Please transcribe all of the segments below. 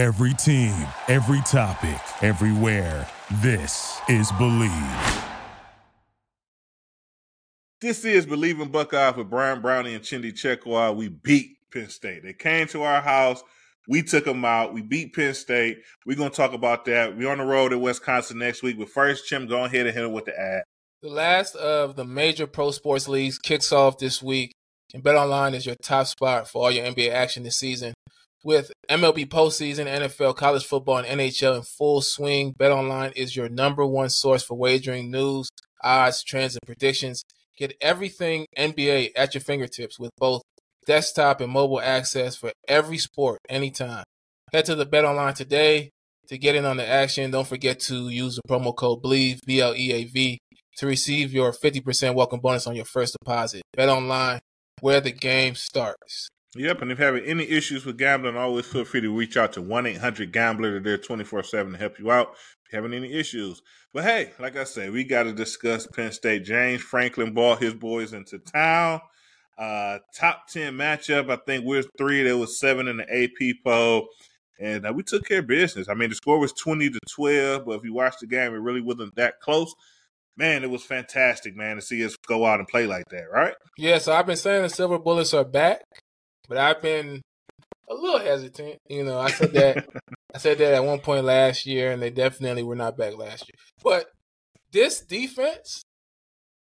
Every team, every topic, everywhere. This is Bleav. This is Bleav in Buckeyes with Brian Brownie and Chimdi Chekwa. We beat Penn State. They came to our house. We took them out. We beat Penn State. We're going to talk about that. We're on the road at Wisconsin next week. But first, Chim, go ahead and hit it with the ad. The last of the major pro sports leagues kicks off this week, and BetOnline is your top spot for all your NBA action this season. With MLB postseason, NFL, college football, and NHL in full swing, BetOnline is your number one source for wagering news, odds, trends, and predictions. Get everything NBA at your fingertips with both desktop and mobile access for every sport anytime. Head to the BetOnline today to get in on the action. Don't forget to use the promo code BLEAV, B L E A V, to receive your 50% welcome bonus on your first deposit. Bet where the game starts. Yep, and if having any issues with gambling, always feel free to reach out to 1 800 Gambler. They're there 24 7 to help you out if you're having any issues. But hey, like I said, we got to discuss Penn State. James Franklin brought his boys into town. Uh, top 10 matchup. I think we're three. There was seven in the AP poll. And uh, we took care of business. I mean, the score was 20 to 12, but if you watch the game, it really wasn't that close. Man, it was fantastic, man, to see us go out and play like that, right? Yeah, so I've been saying the Silver Bullets are back, but I've been a little hesitant. You know, I said that I said that at one point last year, and they definitely were not back last year. But this defense,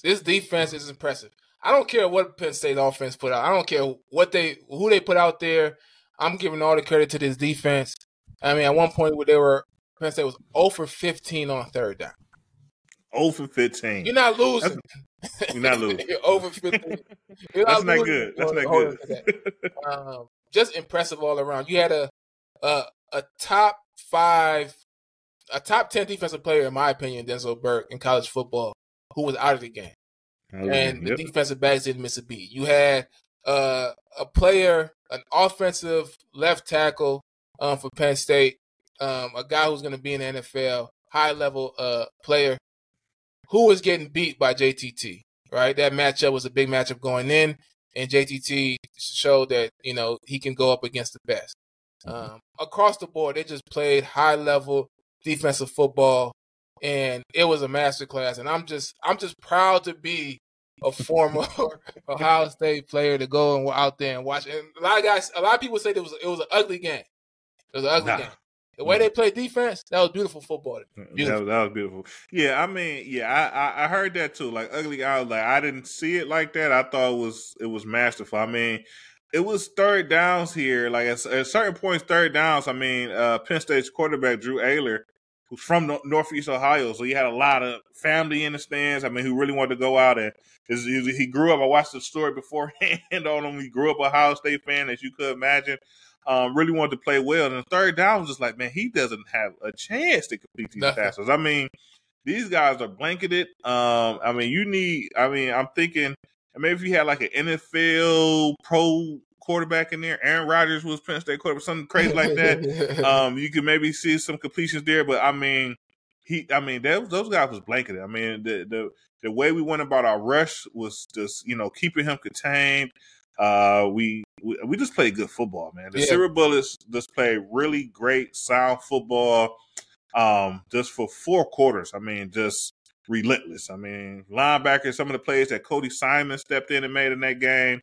this defense is impressive. I don't care what Penn State offense put out. I don't care what they who they put out there. I'm giving all the credit to this defense. I mean, at one point where they were Penn State was 0 for 15 on third down. 0 for 15. You're not losing. That's, you're not losing. you're over 15. You're That's not, good. That's not good. That. Um, just impressive all around. You had a, a a top five, a top ten defensive player, in my opinion, Denzel Burke in college football, who was out of the game, oh, and yep. the defensive backs didn't miss a beat. You had uh, a player, an offensive left tackle um, for Penn State, um, a guy who's going to be in the NFL, high level uh, player, who was getting beat by JTT. Right, that matchup was a big matchup going in, and JTT showed that you know he can go up against the best. Mm-hmm. Um, across the board, they just played high level defensive football, and it was a masterclass. And I'm just I'm just proud to be a former Ohio State player to go and out there and watch. And a lot of guys, a lot of people say it was it was an ugly game. It was an ugly nah. game. The way they played defense, that was beautiful football. Beautiful. Mm, that, was, that was beautiful. Yeah, I mean, yeah, I, I, I heard that too. Like ugly, I was like, I didn't see it like that. I thought it was it was masterful. I mean, it was third downs here. Like at, at certain points, third downs. I mean, uh, Penn State's quarterback Drew Allar, who's from no- Northeast Ohio, so he had a lot of family in the stands. I mean, who really wanted to go out and he grew up. I watched the story beforehand on him. He grew up a Ohio State fan, as you could imagine. Um, really wanted to play well. And the third down was just like, man, he doesn't have a chance to complete these Nothing. passes. I mean, these guys are blanketed. Um, I mean, you need. I mean, I'm thinking and maybe if you had like an NFL pro quarterback in there, Aaron Rodgers was Penn State quarterback, something crazy like that. um, you could maybe see some completions there, but I mean, he, I mean, that, those guys was blanketed. I mean, the the the way we went about our rush was just you know keeping him contained. Uh, we, we, we just played good football, man. The yeah. Silver Bullets just played really great, sound football. Um, just for four quarters. I mean, just relentless. I mean, linebackers, some of the plays that Cody Simon stepped in and made in that game.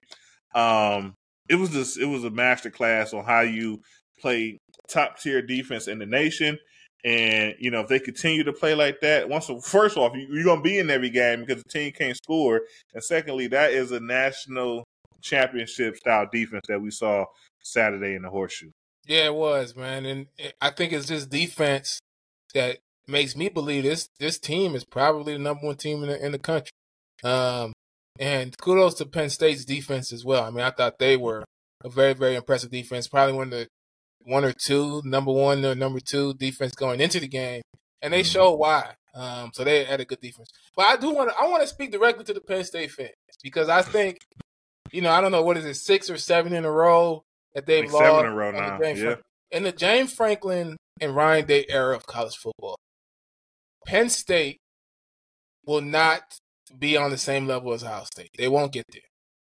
Um, it was just it was a master class on how you play top tier defense in the nation. And you know, if they continue to play like that, once first off, you, are going to be in every game because the team can't score, and secondly, that is a national championship style defense that we saw Saturday in the horseshoe. Yeah, it was, man, and I think it's just defense that makes me believe this this team is probably the number one team in the in the country. Um, and kudos to Penn State's defense as well. I mean, I thought they were a very very impressive defense, probably one of the one or two number one or number two defense going into the game, and they mm-hmm. showed why. Um, so they had a good defense. But I do want to I want to speak directly to the Penn State fans because I think, you know, I don't know what is it six or seven in a row that they've like lost. Seven in a row now. Yeah. In the James Franklin and Ryan Day era of college football, Penn State will not be on the same level as Ohio State. They won't get there.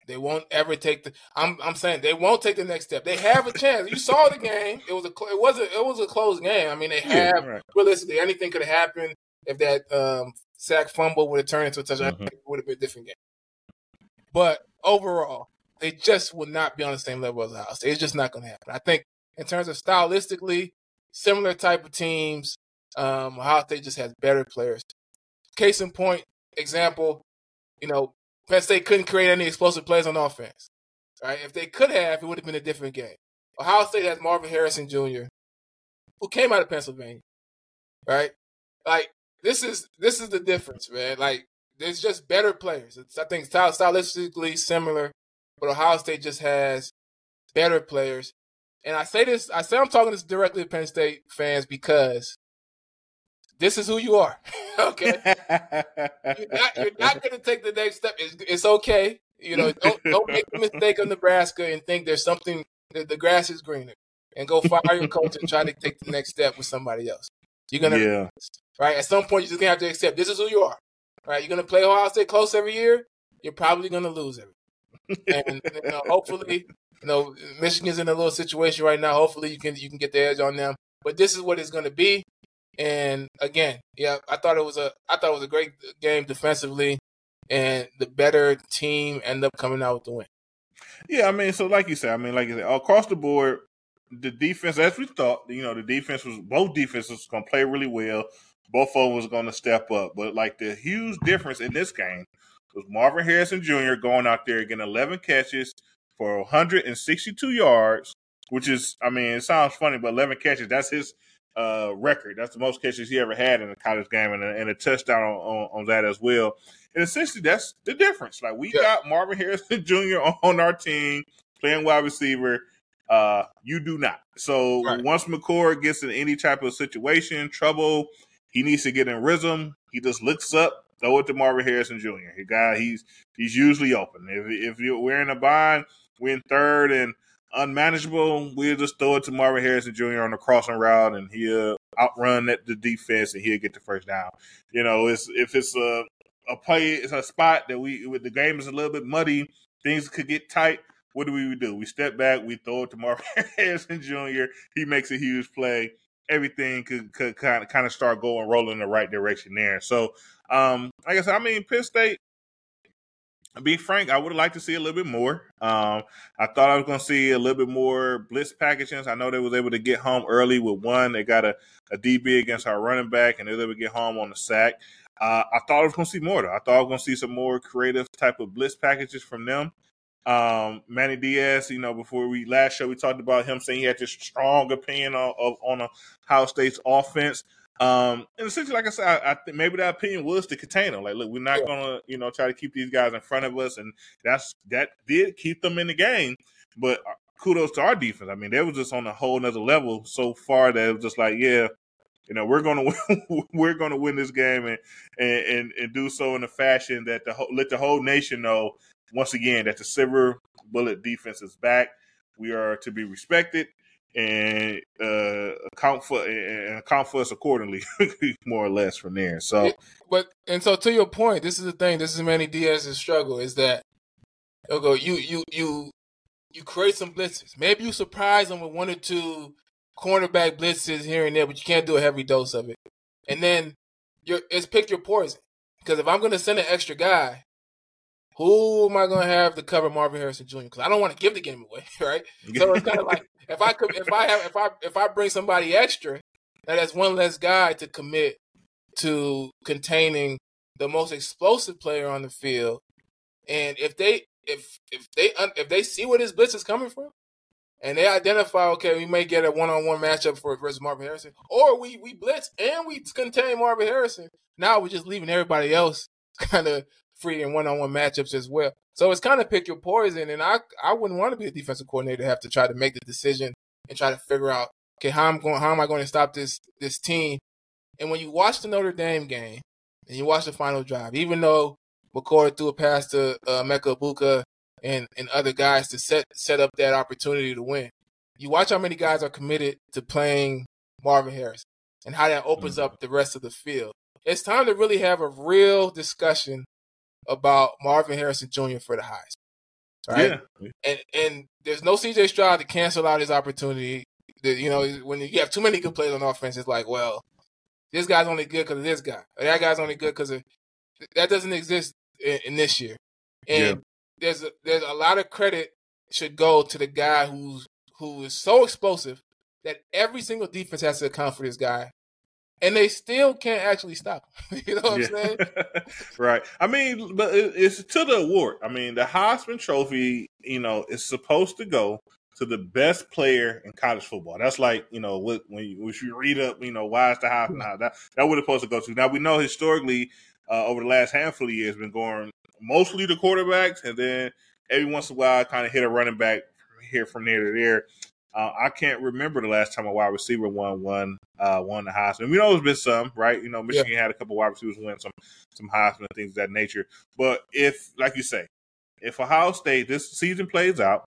They won't ever take the. I'm I'm saying they won't take the next step. They have a chance. You saw the game. It was a it was a it was a close game. I mean, they Yeah, have right. realistically anything could have happened if that um, sack fumble would have turned into a touchdown. Mhm. It would have been a different game. But overall, they just would not be on the same level as Ohio State. It's just not going to happen. I think in terms of stylistically, similar type of teams. Um, Ohio State just has better players. Case in point, example, you know, Penn State couldn't create any explosive plays on offense. Right? If they could have, it would have been a different game. Ohio State has Marvin Harrison Jr., who came out of Pennsylvania. Right? Like this is this is the difference, man. Like there's just better players. It's, I think style, stylistically similar, but Ohio State just has better players. And I say this, I say I'm talking this directly to Penn State fans because this is who you are. okay, you're not, you're not going to take the next step. It's, it's okay. You know, don't don't make the mistake of Nebraska and think there's something that the grass is greener, and go fire your coach and try to take the next step with somebody else. You're gonna yeah. right at some point. You're just gonna have to accept this is who you are. Right? You're gonna play Ohio State close every year. You're probably gonna lose every. And you know, hopefully, you know, Michigan's in a little situation right now. Hopefully, you can you can get the edge on them. But this is what it's going to be. And again, yeah, I thought it was a I thought it was a great game defensively, and the better team end up coming out with the win. Yeah, I mean, so like you said, I mean, like you said, across the board, the defense, as we thought, you know, the defense was both defenses going to play really well. Both of them was going to step up, but like the huge difference in this game was Marvin Harrison Jr. going out there getting 11 catches for 162 yards, which is, I mean, it sounds funny, but 11 catches, that's his uh, record. That's the most catches he ever had in a college game, and a, and a touchdown on, on, on that as well. And essentially, that's the difference. Like we Yeah. got Marvin Harrison Jr. on our team playing wide receiver. Uh, you do not. So Right. once McCord gets in any type of situation, trouble, he needs to get in rhythm. He just looks up, throw it to Marvin Harrison Jr. He guy, he's he's usually open. If if you we're in a bind, we're in third and unmanageable, we'll just throw it to Marvin Harrison Jr. on the crossing route, and he'll outrun that, the defense, and he'll get the first down. You know, it's if it's a a play, it's a spot that we with the game is a little bit muddy, things could get tight. What do we do? We step back, we throw it to Marvin Harrison Jr. He makes a huge play. Everything could, could kind of kind of start going rolling in the right direction there. So, um, like I said, I mean, Penn State. Be frank, I would liked to see a little bit more. Um, I thought I was going to see a little bit more blitz packages. I know they was able to get home early with one. They got a, a DB against our running back, and they were able to get home on the sack. Uh, I thought I was going to see more though. I thought I was going to see some more creative type of blitz packages from them. Um, Manny Diaz, you know, before we last show we talked about him saying he had this strong opinion on of, on Ohio State's offense. Um, and essentially, like I said, I, I think maybe that opinion was to contain them. Like, look, we're not gonna, you know, try to keep these guys in front of us, and that's that did keep them in the game. But uh, kudos to our defense. I mean, they were just on a whole nother level so far that it was just like, yeah, you know, we're gonna win, we're gonna win this game and, and and and do so in a fashion that the let the whole nation know once again that the silver bullet defense is back. We are to be respected and uh, account for and account for us accordingly, more or less from there. So But and so to your point, this is the thing. This is Manny Diaz's struggle is that go. You you you you create some blitzes. Maybe you surprise them with one or two cornerback blitzes here and there, but you can't do a heavy dose of it. And then you're it's pick your poison. Because if I'm going to send an extra guy, who am I going to have to cover Marvin Harrison Jr.? Because I don't want to give the game away, right? So it's kind of like if I could, if I have, if I if I bring somebody extra, that is one less guy to commit to containing the most explosive player on the field. And if they if if they if they see where this blitz is coming from, and they identify, okay, we may get a one on one matchup for versus Marvin Harrison, or we we blitz and we contain Marvin Harrison. Now we're just leaving everybody else kind of free in one on one matchups as well. So it's kind of pick your poison, and I I wouldn't want to be a defensive coordinator to have to try to make the decision and try to figure out okay how I'm going how am I going to stop this this team. And when you watch the Notre Dame game and you watch the final drive, even though McCord threw a pass to uh, Emeka Egbuka and and other guys to set set up that opportunity to win, you watch how many guys are committed to playing Marvin Harris and how that opens Mhm. up the rest of the field. It's time to really have a real discussion about Marvin Harrison Jr. for the highs. Right? Yeah. And and there's no CJ Stroud to cancel out his opportunity. That, you know, when you have too many good players on offense, it's like, well, this guy's only good because of this guy. Or that guy's only good because of that doesn't exist in, in this year. And yeah. there's a, there's a lot of credit should go to the guy who's who is so explosive that every single defense has to account for this guy and they still can't actually stop him. you know what yeah. I'm saying? right. I mean, but it's to the award. I mean, the Heisman Trophy, you know, is supposed to go to the best player in college football. That's like, you know, what, when you, when you read up, you know, why is the Heisman? That that would supposed to go to. Now we know historically, uh, over the last handful of years, been going mostly to quarterbacks, and then every once in a while, kind of hit a running back here from there to there. Uh, I can't remember the last time a wide receiver won one uh, won the Heisman. We know there's been some, right? You know, Michigan yeah. had a couple wide receivers win some some Heisman and things of that nature. But if, like you say, if Ohio State this season plays out,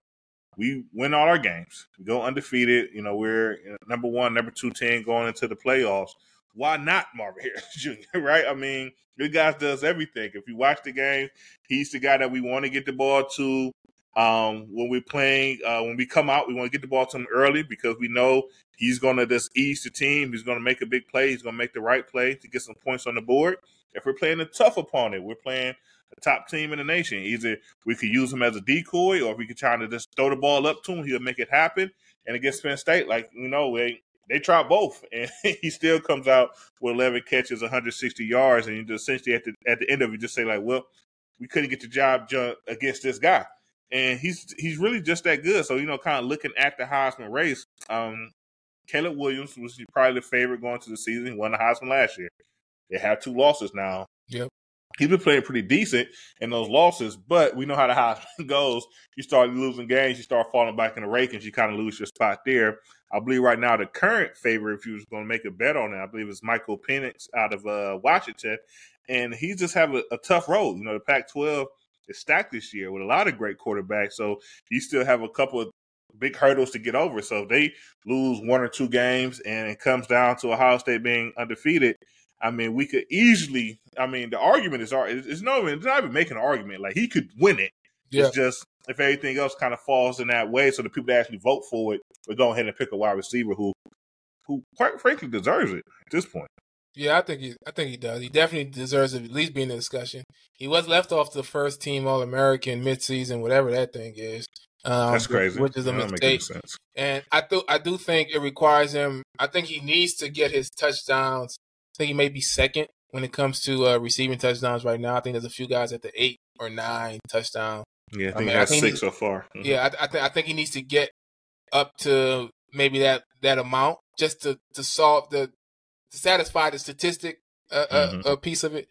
we win all our games, we go undefeated. You know, we're number one, number two ten going into the playoffs. Why not Marvin Harris Jr. Right? I mean, good guy does everything. If you watch the game, he's the guy that we want to get the ball to. Um, when we're playing, uh, when we come out, we want to get the ball to him early because we know he's going to just ease the team. He's going to make a big play. He's going to make the right play to get some points on the board. If we're playing a tough opponent, we're playing a top team in the nation. Either we could use him as a decoy, or if we could try to just throw the ball up to him, he'll make it happen. And against Penn State, like you know, they they try both, and he still comes out with 11 catches, 160 yards, and you just essentially at the at the end of it, just say like, well, we couldn't get the job done against this guy and he's he's really just that good. So you know, kind of looking at the Heisman race, um, Caleb Williams was probably the favorite going to the season. He won the Heisman last year. They have two losses now. Yep. He's been playing pretty decent in those losses, but we know how the Heisman goes. You start losing games, you start falling back in the rankings, you kind of lose your spot there. I believe right now the current favorite, if you was going to make a bet on it, I believe is Michael Penix out of uh, Washington, and he just have a, a tough road. You know, the Pac-12 is stacked this year with a lot of great quarterbacks. So you still have a couple of big hurdles to get over. So if they lose one or two games and it comes down to Ohio State being undefeated, I mean, we could easily. I mean, the argument is it's no, it's not even making an argument. Like he could win it. Yeah. It's just if everything else kind of falls in that way, so the people that actually vote for it will go ahead and pick a wide receiver who, who quite frankly deserves it at this point. Yeah, I think he, I think he does. He definitely deserves at least be in the discussion. He was left off the first team All American midseason, whatever that thing is. Um, That's crazy. Which is a mistake. And I do, I do think it requires him. I think he needs to get his touchdowns. I think he may be second when it comes to uh, receiving touchdowns right now. I think there's a few guys at the eight or nine touchdown. Yeah, I think I mean, that's think six he, so far. Mm-hmm. Yeah, I, I think I think he needs to get up to maybe that that amount just to to solve the to satisfy the statistic uh, uh mm-hmm. uh, piece of it.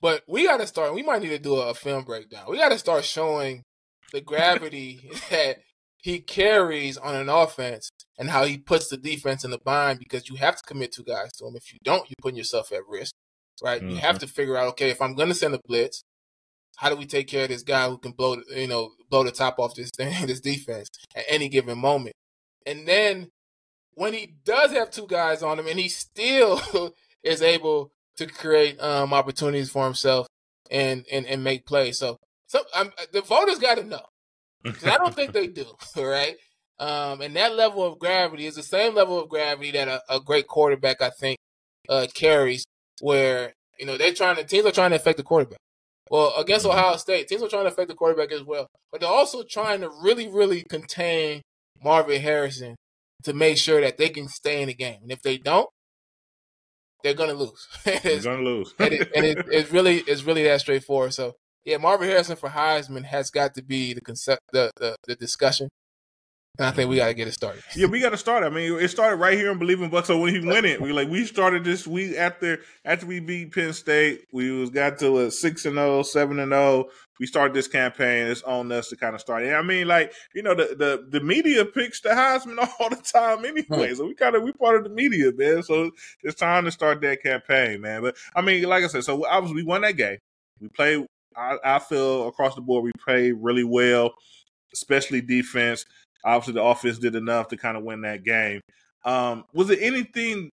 But we got to start. We might need to do a, a film breakdown. We got to start showing the gravity that he carries on an offense and how he puts the defense in the bind because you have to commit two guys to him. If you don't, you're putting yourself at risk, right? Mm-hmm. You have mm-hmm. to figure out, okay, if I'm going to send a blitz, how do we take care of this guy who can blow, you know, blow the top off this thing, this defense at any given moment? And then when he does have two guys on him and he still is able to create um, opportunities for himself and, and, and make plays. So, so um, the voters got to know. I don't think they do, right? Um, and that level of gravity is the same level of gravity that a, a great quarterback, I think, uh, carries. Where you know they're trying to teams are trying to affect the quarterback. Well, against mm-hmm. Ohio State, teams are trying to affect the quarterback as well, but they're also trying to really, really contain Marvin Harrison to make sure that they can stay in the game. And if they don't, they're gonna lose. they're gonna lose. and, it, and it, it's really it's really that straightforward. So yeah, Marvin Harrison for Heisman has got to be the concept the, the, the discussion. And I think we got to get it started. Yeah, we got to start. I mean, it started right here in Bleav in Buck. So when he win it, we like we started this week after after we beat Penn State. We was got to a six and 0, 7 and zero. Oh. We started this campaign. It's on us to kind of start it. I mean, like you know, the the, the media picks the Heisman all the time anyway. So we kind of we part of the media, man. So it's time to start that campaign, man. But I mean, like I said, so obviously we won that game. We played. I, I feel across the board we played really well, especially defense. Obviously, the offense did enough to kind of win that game. Um, was there anything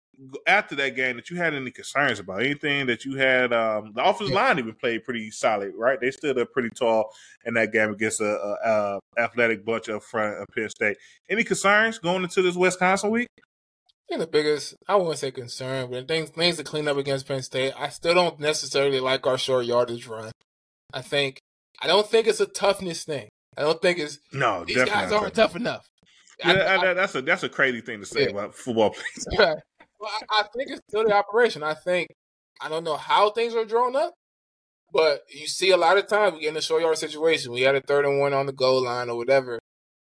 after that game that you had any concerns about anything that you had. Um, the offensive yeah. line even played pretty solid, right? They stood up pretty tall in that game against a, a, a athletic bunch up front of Penn State. Any concerns going into this Wisconsin week? Think the biggest, I wouldn't say concern, but things things to clean up against Penn State. I still don't necessarily like our short yardage run. I think I don't think it's a toughness thing. I don't think it's no. These guys aren't tough enough. Yeah, I, I, that's a that's a crazy thing to say yeah. about football players. Yeah. Well, I, I, think it's still the operation. I think I don't know how things are drawn up, but you see a lot of times we get in a short yard situation. We had a third and one on the goal line or whatever,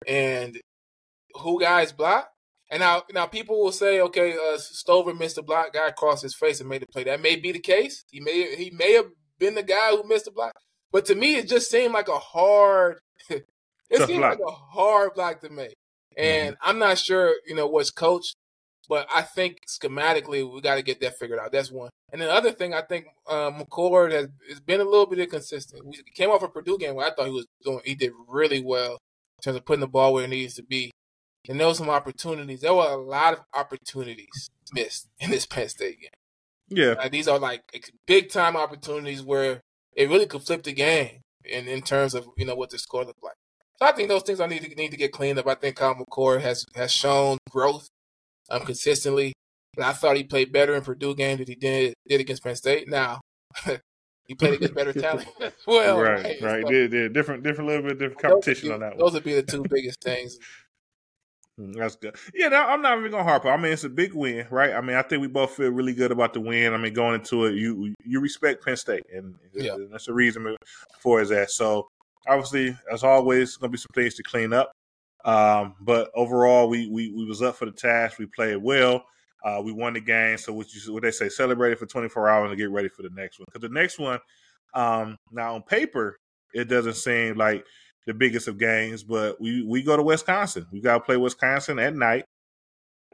and who guys block? And now, now people will say, okay, uh, Stover missed a block, guy crossed his face and made the play. That may be the case. He may he may have been the guy who missed the block, but to me, it just seemed like a hard. It Tough seemed block. like a hard block to make. And mm-hmm. I'm not sure, you know, what's coached, but I think schematically we got to get that figured out. That's one. And the other thing, I think uh, McCord has, has been a little bit inconsistent. We came off a Purdue game where I thought he was doing, he did really well in terms of putting the ball where it needs to be. And there were some opportunities. There were a lot of opportunities missed in this Penn State game. Yeah, uh, these are like big time opportunities where it really could flip the game in, in terms of you know what the score looked like. So I think those things I need to need to get cleaned up. I think Kyle McCord has has shown growth um consistently. And I thought he played better in Purdue game than he did did against Penn State. Now he played against better talent. well, right, right, right. So, yeah, yeah, different, different, little bit different competition be, on that. Those one. Those would be the two biggest things. Mm, that's good. Yeah, no, I'm not even gonna harp. I mean, it's a big win, right? I mean, I think we both feel really good about the win. I mean, going into it, you you respect Penn State, and, yeah. that's the reason for is that. So obviously, as always, going to be some things to clean up. Um, but overall, we, we we was up for the task. We played well. Uh, we won the game. So what you what they say, celebrate it for 24 hours and get ready for the next one. Because the next one, um, now on paper, it doesn't seem like the biggest of games, but we we go to Wisconsin. We got to play Wisconsin at night.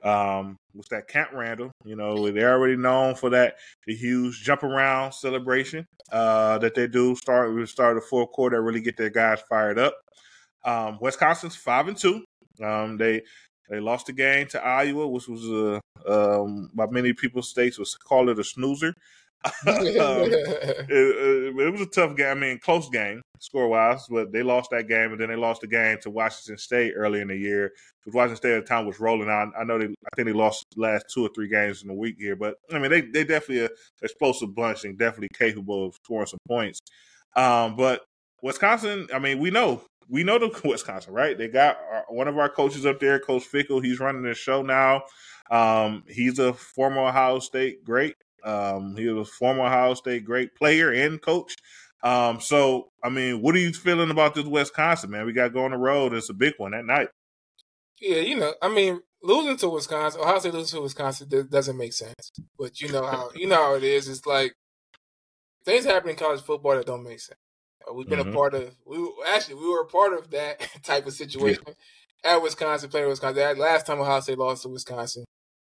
Um, was that Camp Randall? You know, they're already known for that the huge jump around celebration uh, that they do. Start we start the fourth quarter, really get their guys fired up. Um, Wisconsin's five and two. Um, they they lost the game to Iowa, which was a um, by many people's states was call it a snoozer. Um, it, it, was a tough game. I mean, close game score wise, but they lost that game, and then they lost the game to Washington State early in the year. Because Washington State at the time was rolling on. I know they, I think they lost the last two or three games in the week here, but I mean, they they definitely a explosive bunch and definitely capable of scoring some points. Um, but Wisconsin, I mean, we know we know the Wisconsin, right? They got our, one of our coaches up there, Coach Fickell. He's running the show now. Um, he's a former Ohio State great. Um, he was a former Ohio State great player and coach. Um, so I mean, what are you feeling about this Wisconsin man? We got to go on the road. It's a big one that night. Yeah, you know, I mean, losing to Wisconsin, Ohio State losing to Wisconsin doesn't make sense. But you know how you know how it is. It's like things happen in college football that don't make sense. Uh, we've been mm-hmm. a part of. We actually we were a part of that type of situation yeah. at Wisconsin, playing Wisconsin. Last time Ohio State lost to Wisconsin,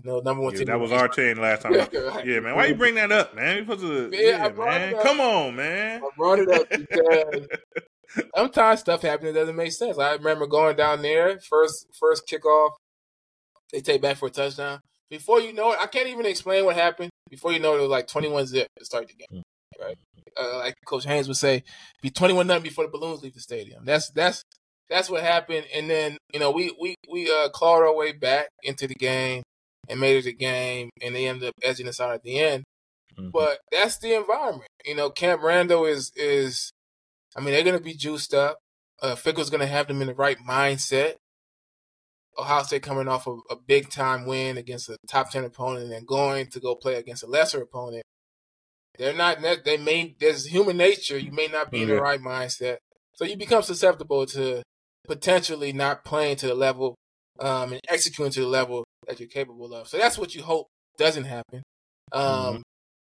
no, number one yeah, team. That was our team last time. yeah, man. Why you bring that up, man? You supposed to, yeah, yeah man. Come on, man. I brought it up because sometimes stuff happens that doesn't make sense. I remember going down there, first first kickoff, they take back for a touchdown. Before you know it, I can't even explain what happened. Before you know it, it was like 21 zip to start the game. Right? Uh, like Coach Haynes would say, be 21 nothing before the balloons leave the stadium. That's that's that's what happened. And then, you know, we we we uh, clawed our way back into the game and made it a game, and they ended up edging us out at the end. Mm-hmm. But that's the environment. You know, Camp Randall is is, I mean, they're going to be juiced up. Uh, Fickell's going to have them in the right mindset. Ohio State coming off of a big time win against a top ten opponent and going to go play against a lesser opponent. They're not. They may. There's human nature. You may not be mm-hmm. in the right mindset, so you become susceptible to potentially not playing to the level um, and executing to the level that you're capable of. So that's what you hope doesn't happen. Um, mm-hmm.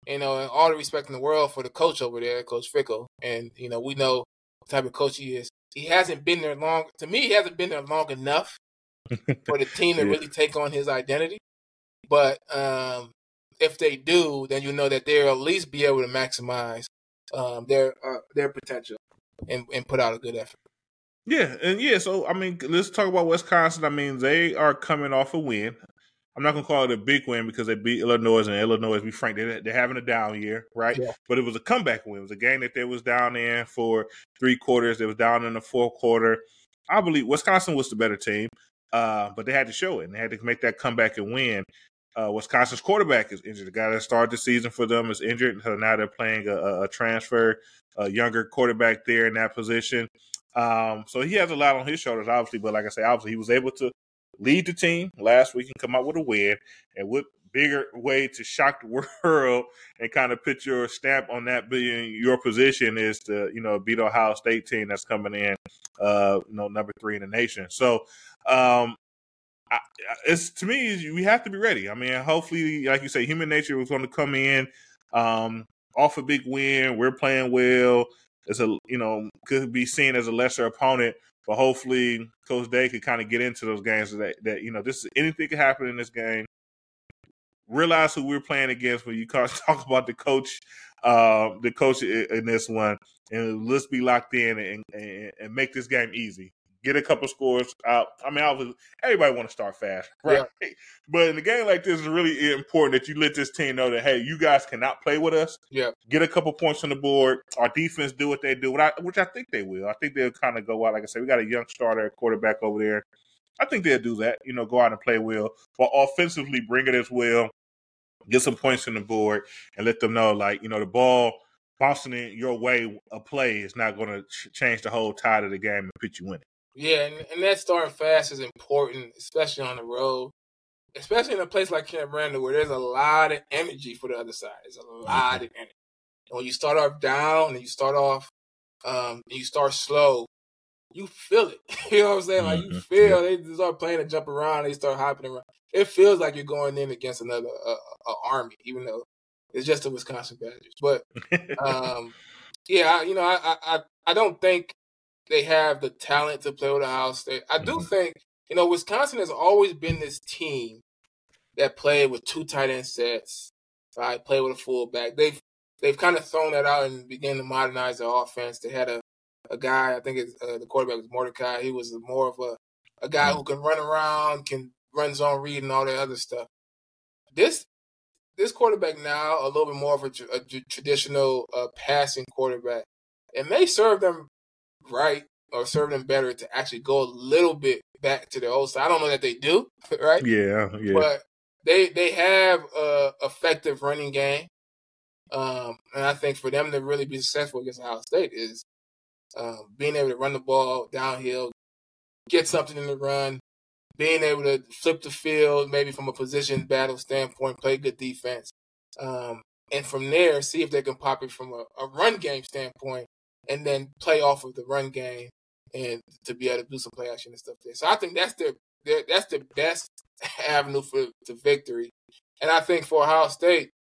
You know, and all the respect in the world for the coach over there, Coach Fickell. And, you know, we know what type of coach he is. He hasn't been there long. To me, he hasn't been there long enough for the team to yeah. really take on his identity. But um, if they do, then you know that they'll at least be able to maximize um, their uh, their potential and, and put out a good effort. Yeah, and yeah, so I mean, let's talk about Wisconsin. I mean, they are coming off a win. I'm not gonna call it a big win because they beat Illinois and Illinois. Be frank, they're, they're having a down year, right? Yeah. But it was a comeback win. It was a game that they was down in for three quarters. They was down in the fourth quarter. I believe Wisconsin was the better team, uh, but they had to show it and they had to make that comeback and win. Uh, Wisconsin's quarterback is injured. The guy that started the season for them is injured, so now they're playing a, a transfer, a younger quarterback there in that position. Um, so he has a lot on his shoulders, obviously. But like I say, obviously he was able to lead the team last week and come out with a win. And what bigger way to shock the world and kind of put your stamp on that being your position is to you know beat Ohio State team that's coming in, uh, you know number three in the nation. So um, I, it's to me we have to be ready. I mean, hopefully, like you say, human nature was going to come in um, off a big win. We're playing well. It's a you know could be seen as a lesser opponent, but hopefully Coach Day could kind of get into those games that that you know this anything could happen in this game. Realize who we're playing against when you talk about the coach, uh, the coach in this one, and let's be locked in and, and, and make this game easy get a couple scores out. I mean, obviously, everybody want to start fast, right? Yeah. But in a game like this, it's really important that you let this team know that hey, you guys cannot play with us. Yeah, get a couple points on the board. Our defense do what they do, which I think they will. I think they'll kind of go out. Like I said, we got a young starter quarterback over there. I think they'll do that. You know, go out and play well, but offensively bring it as well. Get some points on the board and let them know, like you know, the ball bouncing in your way a play is not going to ch- change the whole tide of the game and put you winning. Yeah, and, and that starting fast is important, especially on the road, especially in a place like Camp Randall where there's a lot of energy for the other side. There's a lot of energy. And when you start off down and you start off, um, and you start slow, you feel it. you know what I'm saying? Like you mm-hmm. feel yeah. they start playing and jump around, they start hopping around. It feels like you're going in against another uh, uh, army, even though it's just the Wisconsin Badgers. But um, yeah, you know, I, I I don't think they have the talent to play with Ohio State. I do mm-hmm. think, you know, Wisconsin has always been this team that played with two tight end sets, right? Play with a fullback. They've they've kind of thrown that out and began to modernize their offense. They had a, a guy, I think it's, uh, the quarterback was Mordecai. He was more of a, a guy who can run around, can run zone read and all that other stuff. This this quarterback now a little bit more of a, a traditional uh, passing quarterback. It may serve them right or serve them better to actually go a little bit back to the old side. I don't know that they do, right? Yeah, yeah. But they they have a effective running game, um, and I think for them to really be successful against Ohio State is um, being able to run the ball downhill, get something in the run, being able to flip the field, maybe from a position battle standpoint, play good defense, um, and from there see if they can pop it from a, a run game standpoint and then play off of the run game and to be able to do some play action and stuff there. So I think that's the that's the best avenue for to victory. And I think for Ohio State,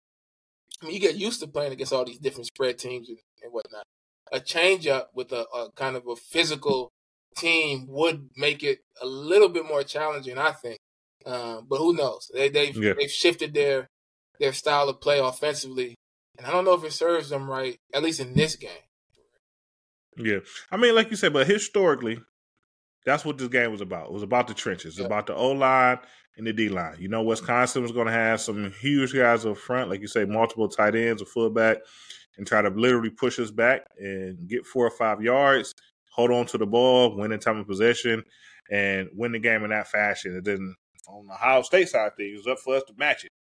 I mean, you get used to playing against all these different spread teams and, and whatnot. A change up with a, a, kind of a physical team would make it a little bit more challenging, I think. Um, but who knows? They, they've yeah. they've shifted their their style of play offensively, and I don't know if it serves them right, at least in this game. Yeah, I mean, like you said, but historically, that's what this game was about. It was about the trenches, about the O line and the D line. You know, Wisconsin was going to have some huge guys up front, like you say, multiple tight ends, a fullback, and try to literally push us back and get four or five yards, hold on to the ball, win in time of possession, and win the game in that fashion. And then on the Ohio State side of things, it's up for us to match it.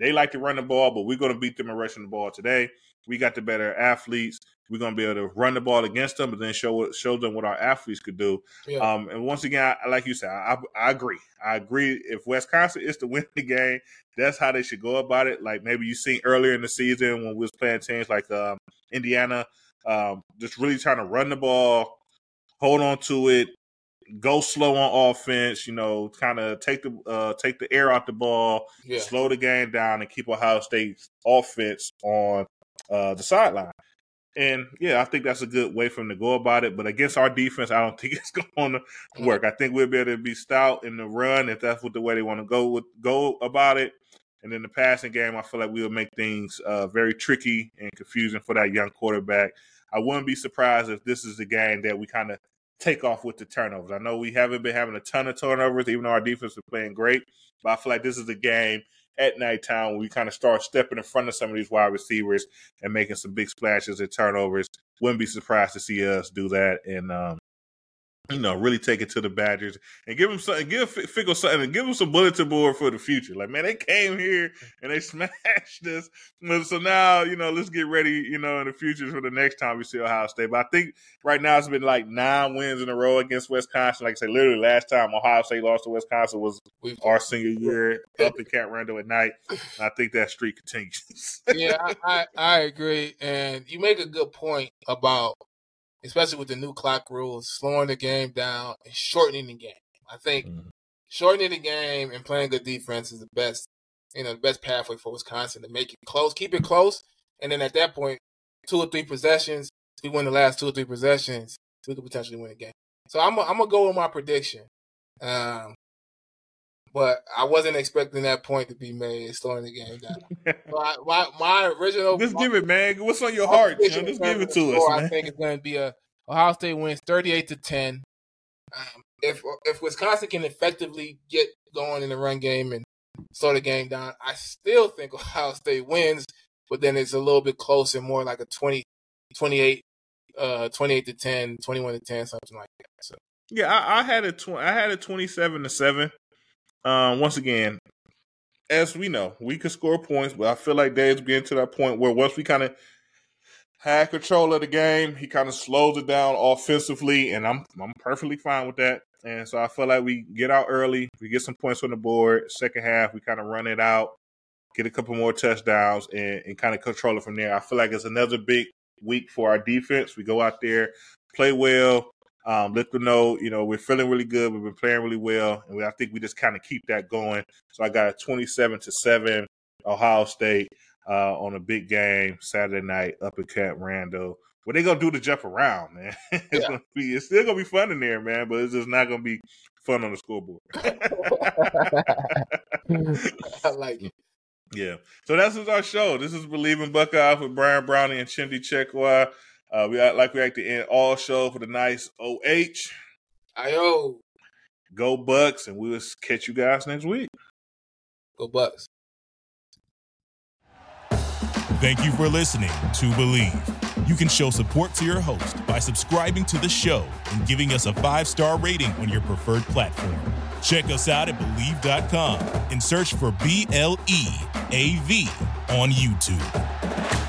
They like to run the ball, but we're going to beat them in rushing the ball today. We got the better athletes. We're going to be able to run the ball against them, but then show show them what our athletes could do. Yeah. Um, and once again, I, like you said, I, I agree. I agree. If Wisconsin is to win the game, that's how they should go about it. Like maybe you seen earlier in the season when we was playing teams like um, Indiana, um, just really trying to run the ball, hold on to it, go slow on offense. You know, kind of take the uh, take the air out the ball, yeah. slow the game down, and keep Ohio State's offense on uh, the sideline. And yeah, I think that's a good way for them to go about it. But against our defense, I don't think it's going to work. I think we'll be able to be stout in the run if that's what the way they want to go with go about it. And in the passing game, I feel like we'll make things uh, very tricky and confusing for that young quarterback. I wouldn't be surprised if this is the game that we kind of take off with the turnovers. I know we haven't been having a ton of turnovers, even though our defense is playing great. But I feel like this is a game at nighttime when we kind of start stepping in front of some of these wide receivers and making some big splashes and turnovers. Wouldn't be surprised to see us do that. And um, you know, really take it to the Badgers and give them something, give Fickell something, and give them some bulletin board for the future. Like, man, they came here and they smashed us. So now, you know, let's get ready, you know, in the future for the next time we see Ohio State. But I think right now it's been like nine wins in a row against Wisconsin. Like I said, literally last time Ohio State lost to Wisconsin was our senior year up in Camp Randall at night. I think that streak continues. yeah, I, I, I agree. And you make a good point about especially with the new clock rules, slowing the game down and shortening the game. I think mm-hmm. shortening the game and playing good defense is the best, you know, the best pathway for Wisconsin to make it close, keep it close, and then at that point, two or three possessions, we win the last two or three possessions, we could potentially win the game. So I'm I'm gonna go with my prediction. Um, but I wasn't expecting that point to be made, slowing the game down. my, my, my original. Just give it, man. What's on your heart? Just give it to us. Man. I think it's going to be a Ohio State wins thirty-eight to ten. Um, if if Wisconsin can effectively get going in the run game and slow the game down, I still think Ohio State wins. But then it's a little bit closer, more like a 20, 28, uh, 28 to 10, 21 to 10, something like that. So. Yeah, I, I had a tw- I had a twenty-seven to seven. Um, once again, as we know, we could score points, but I feel like Dave's getting to that point where once we kind of had control of the game, he kind of slows it down offensively, and I'm I'm perfectly fine with that. And so I feel like we get out early, we get some points on the board. Second half, we kind of run it out, get a couple more touchdowns, and, and kind of control it from there. I feel like it's another big week for our defense. We go out there, play well, um, let them know, you know, we're feeling really good. We've been playing really well, and we, I think we just kind of keep that going. So I got a twenty-seven to seven Ohio State uh, on a big game Saturday night up at Camp Randall. What they gonna do to jump around, man? it's yeah. gonna be it's still gonna be fun in there, man, but it's just not gonna be fun on the scoreboard. I like it. Yeah. So that's our show. This is Believing Buckeye with Brian Brownie and Chimdi Chekwa. Uh, we like we like to end all show for the nice OH. Io. Go Bucks, and we'll catch you guys next week. Go Bucks. Thank you for listening to Bleav. You can show support to your host by subscribing to the show and giving us a five star rating on your preferred platform. Check us out at Bleav.com and search for B L E A V on YouTube.